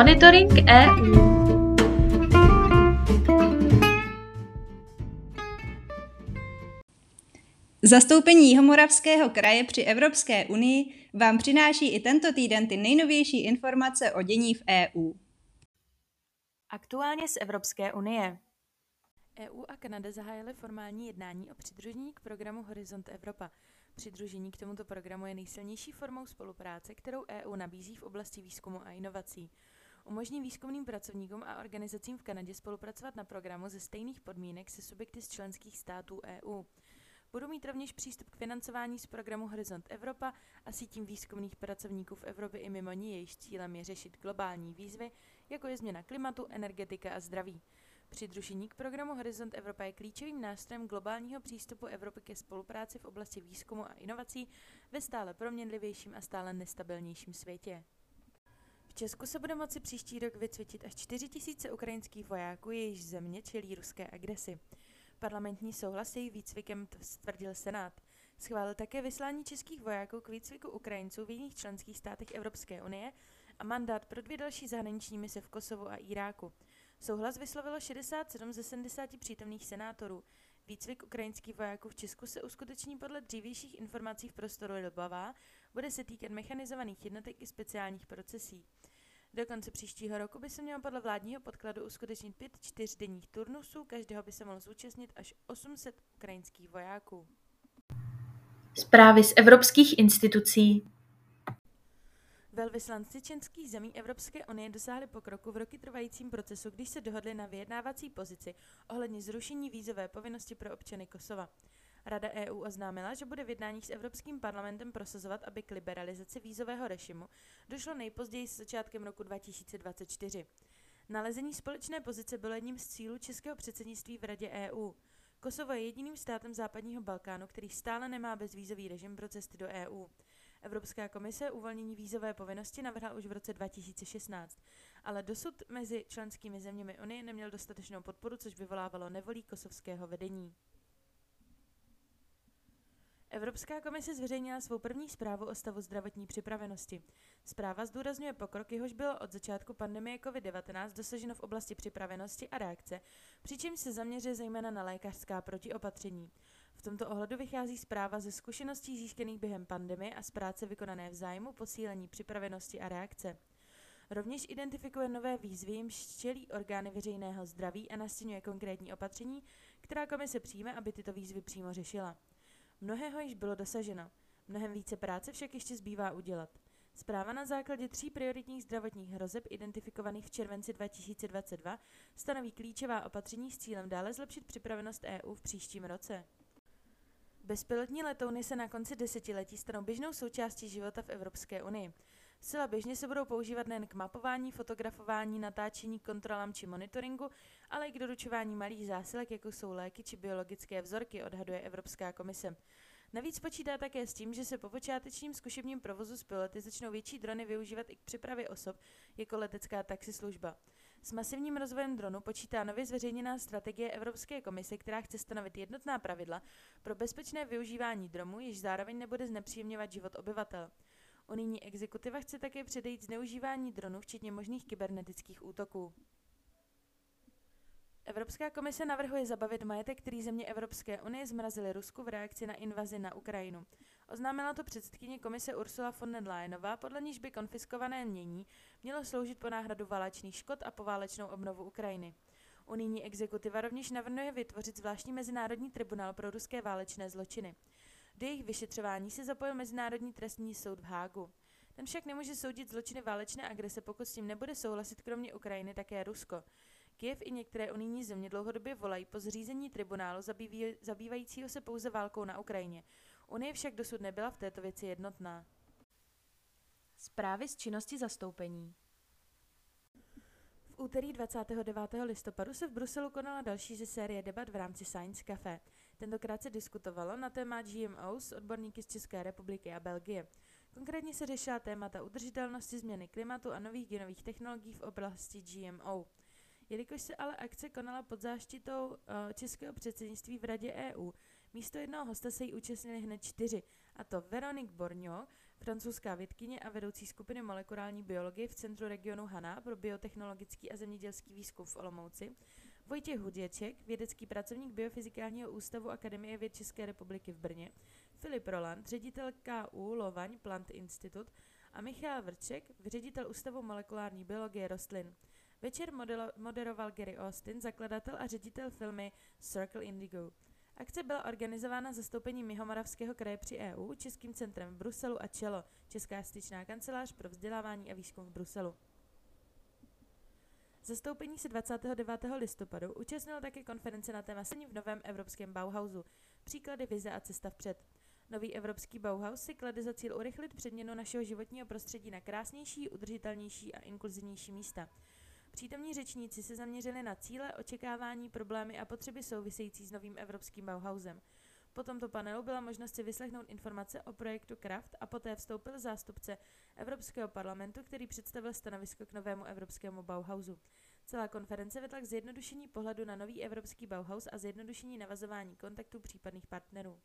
Monitoring EU. Zastoupení Jihomoravského kraje při Evropské unii vám přináší i tento týden ty nejnovější informace o dění v EU. Aktuálně z Evropské unie. EU a Kanada zahájily formální jednání o přidružení k programu Horizont Evropa. Přidružení k tomuto programu je nejsilnější formou spolupráce, kterou EU nabízí v oblasti výzkumu a inovací. Umožní výzkumným pracovníkům a organizacím v Kanadě spolupracovat na programu ze stejných podmínek se subjekty z členských států EU. Budou mít rovněž přístup k financování z programu Horizont Evropa a sítím výzkumných pracovníků v Evropě i mimo ní, jejíž cílem je řešit globální výzvy, jako je změna klimatu, energetika a zdraví. Přidružení k programu Horizont Evropa je klíčovým nástrojem globálního přístupu Evropy ke spolupráci v oblasti výzkumu a inovací ve stále proměnlivějším a stále nestabilnějším světě. V Česku se bude moci příští rok vycvičit až 4 000 ukrajinských vojáků, jejichž země čelí ruské agresi. Parlamentní souhlas její výcvikem stvrdil Senát. Schválil také vyslání českých vojáků k výcviku Ukrajinců v jiných členských státech Evropské unie a mandát pro dvě další zahraniční mise v Kosovu a Iráku. Souhlas vyslovilo 67 ze 70 přítomných senátorů. Výcvik ukrajinských vojáků v Česku se uskuteční podle dřívějších informací v prostoru Lbava, bude se týkat mechanizovaných jednotek i speciálních procesí. Do konce příštího roku by se mělo podle vládního podkladu uskutečnit pět čtyřdenních turnusů, každého by se mohl zúčastnit až 800 ukrajinských vojáků. Zprávy z evropských institucí Velvyslanci členských zemí Evropské unie dosáhli pokroku v roky trvajícím procesu, když se dohodli na vyjednávací pozici ohledně zrušení vízové povinnosti pro občany Kosova. Rada EU oznámila, že bude v jednáních s Evropským parlamentem prosazovat, aby k liberalizaci vízového režimu došlo nejpozději s začátkem roku 2024. Nalezení společné pozice bylo jedním z cílů českého předsednictví v Radě EU. Kosovo je jediným státem západního Balkánu, který stále nemá bezvízový režim pro cesty do EU. Evropská komise uvolnění vízové povinnosti navrhla už v roce 2016, ale dosud mezi členskými zeměmi Unie neměl dostatečnou podporu, což vyvolávalo nevolí kosovského vedení. Evropská komise zveřejnila svou první zprávu o stavu zdravotní připravenosti. Zpráva zdůrazňuje pokrok, jehož bylo od začátku pandemie COVID-19 dosaženo v oblasti připravenosti a reakce, přičemž se zaměřuje zejména na lékařská protiopatření. V tomto ohledu vychází zpráva ze zkušeností získaných během pandemie a z práce vykonané v zájmu posílení připravenosti a reakce. Rovněž identifikuje nové výzvy, jimž čelí orgány veřejného zdraví a nastínuje konkrétní opatření, která komise přijme, aby tyto výzvy přímo řešila. Mnohého již bylo dosaženo. Mnohem více práce však ještě zbývá udělat. Zpráva na základě tří prioritních zdravotních hrozeb identifikovaných v červenci 2022 stanoví klíčová opatření s cílem dále zlepšit připravenost EU v příštím roce. Bezpilotní letouny se na konci desetiletí stanou běžnou součástí života v Evropské unii. Zcela běžně se budou používat nejen k mapování, fotografování, natáčení, kontrolám či monitoringu, ale i k doručování malých zásilek, jako jsou léky či biologické vzorky, odhaduje Evropská komise. Navíc počítá také s tím, že se po počátečním zkušebním provozu s piloty začnou větší drony využívat i k přepravě osob, jako letecká taxislužba. S masivním rozvojem dronu počítá nově zveřejněná strategie Evropské komise, která chce stanovit jednotná pravidla pro bezpečné využívání dronů, jež zároveň nebude znepříjemňovat život obyvatel. Unijní exekutiva chce také předejít zneužívání dronů, včetně možných kybernetických útoků. Evropská komise navrhuje zabavit majetek, který země Evropské unie zmrazily Rusku v reakci na invazi na Ukrajinu. Oznámila to předsedkyně komise Ursula von der Leyenová, podle níž by konfiskované mění mělo sloužit po náhradu válečných škod a poválečnou obnovu Ukrajiny. Unijní exekutiva rovněž navrhuje vytvořit zvláštní mezinárodní tribunál pro ruské válečné zločiny. Do jejich vyšetřování se zapojil Mezinárodní trestní soud v Hágu. Ten však nemůže soudit zločiny válečné agrese, pokud s tím nebude souhlasit kromě Ukrajiny také Rusko. Kiev i některé unijní země dlouhodobě volají po zřízení tribunálu zabývajícího se pouze válkou na Ukrajině. Unie však dosud nebyla v této věci jednotná. Zprávy z činnosti zastoupení V úterý 29. listopadu se v Bruselu konala další ze série debat v rámci Science Café. Tentokrát se diskutovalo na téma GMO s odborníky z České republiky a Belgie. Konkrétně se řešila témata udržitelnosti změny klimatu a nových genových technologií v oblasti GMO. Jelikož se ale akce konala pod záštitou uh, českého předsednictví v Radě EU, místo jednoho hosta se jí účastnili hned čtyři a to Veronique Borňo, francouzská vědkyně a vedoucí skupiny molekulární biologie v Centru regionu Hana pro biotechnologický a zemědělský výzkum v Olomouci, Vojtěch Huděček, vědecký pracovník Biofyzikálního ústavu Akademie věd České republiky v Brně, Filip Roland, ředitel KU Lovaň Plant Institute a Michal Vrček, ředitel Ústavu molekulární biologie rostlin. Večer moderoval Gary Austin, zakladatel a ředitel filmy Circle Indigo. Akce byla organizována zastoupením Jihomoravského kraje při EU, Českým centrem v Bruselu a ČELO, Česká styčná kancelář pro vzdělávání a výzkum v Bruselu. Zastoupení se 29. listopadu účastnilo také konference na téma v novém evropském Bauhausu, příklady vize a cesta vpřed. Nový evropský Bauhaus si klade za cíl urychlit předměnu našeho životního prostředí na krásnější, udržitelnější a inkluzivnější místa. Přítomní řečníci se zaměřili na cíle, očekávání, problémy a potřeby související s novým evropským Bauhausem. Po tomto panelu byla možnost si vyslechnout informace o projektu Kraft a poté vstoupil zástupce Evropského parlamentu, který představil stanovisko k novému evropskému Bauhausu. Celá konference vedla k zjednodušení pohledu na nový evropský Bauhaus a zjednodušení navazování kontaktů případných partnerů.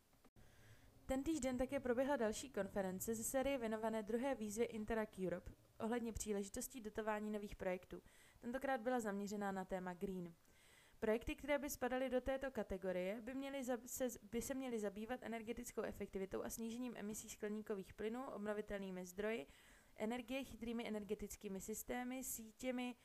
Ten týden také proběhla další konference ze série věnované druhé výzvě Interact Europe ohledně příležitostí dotování nových projektů. Tentokrát byla zaměřená na téma Green. Projekty, které by spadaly do této kategorie, by, měly za, se, by se měly zabývat energetickou efektivitou a snížením emisí skleníkových plynů, obnovitelnými zdroji, energie, chytrými energetickými systémy, sítěmi,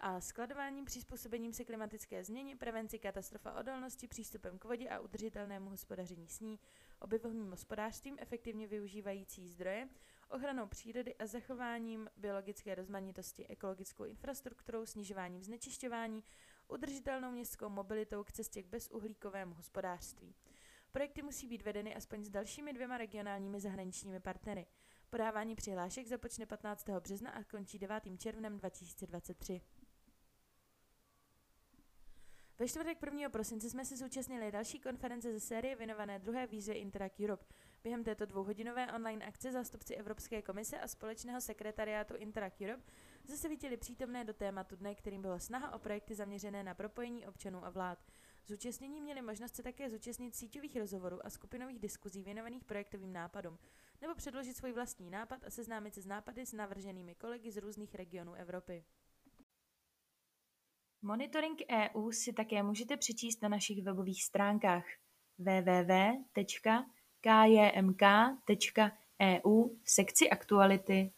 a skladováním, přizpůsobením se klimatické změně, prevenci katastrofa odolnosti, přístupem k vodě a udržitelnému hospodaření s ní, obyvovým hospodářstvím, efektivně využívající zdroje, ochranou přírody a zachováním biologické rozmanitosti, ekologickou infrastrukturou, snižováním znečišťování, udržitelnou městskou mobilitou k cestě k bezuhlíkovému hospodářství. Projekty musí být vedeny aspoň s dalšími dvěma regionálními zahraničními partnery. Podávání přihlášek započne 15. března a končí 9. červnem 2023. Ve čtvrtek 1. prosince jsme se zúčastnili další konference ze série věnované druhé výzvě Interact Europe. Během této dvouhodinové online akce zástupci Evropské komise a společného sekretariátu Interact Europe zasvítili přítomné do tématu dne, kterým bylo snaha o projekty zaměřené na propojení občanů a vlád. Zúčastnění měli možnost se také zúčastnit síťových rozhovorů a skupinových diskuzí věnovaných projektovým nápadům, nebo předložit svůj vlastní nápad a seznámit se s nápady s navrženými kolegy z různých regionů Evropy. Monitoring EU si také můžete přečíst na našich webových stránkách www.kjmk.eu v sekci Aktuality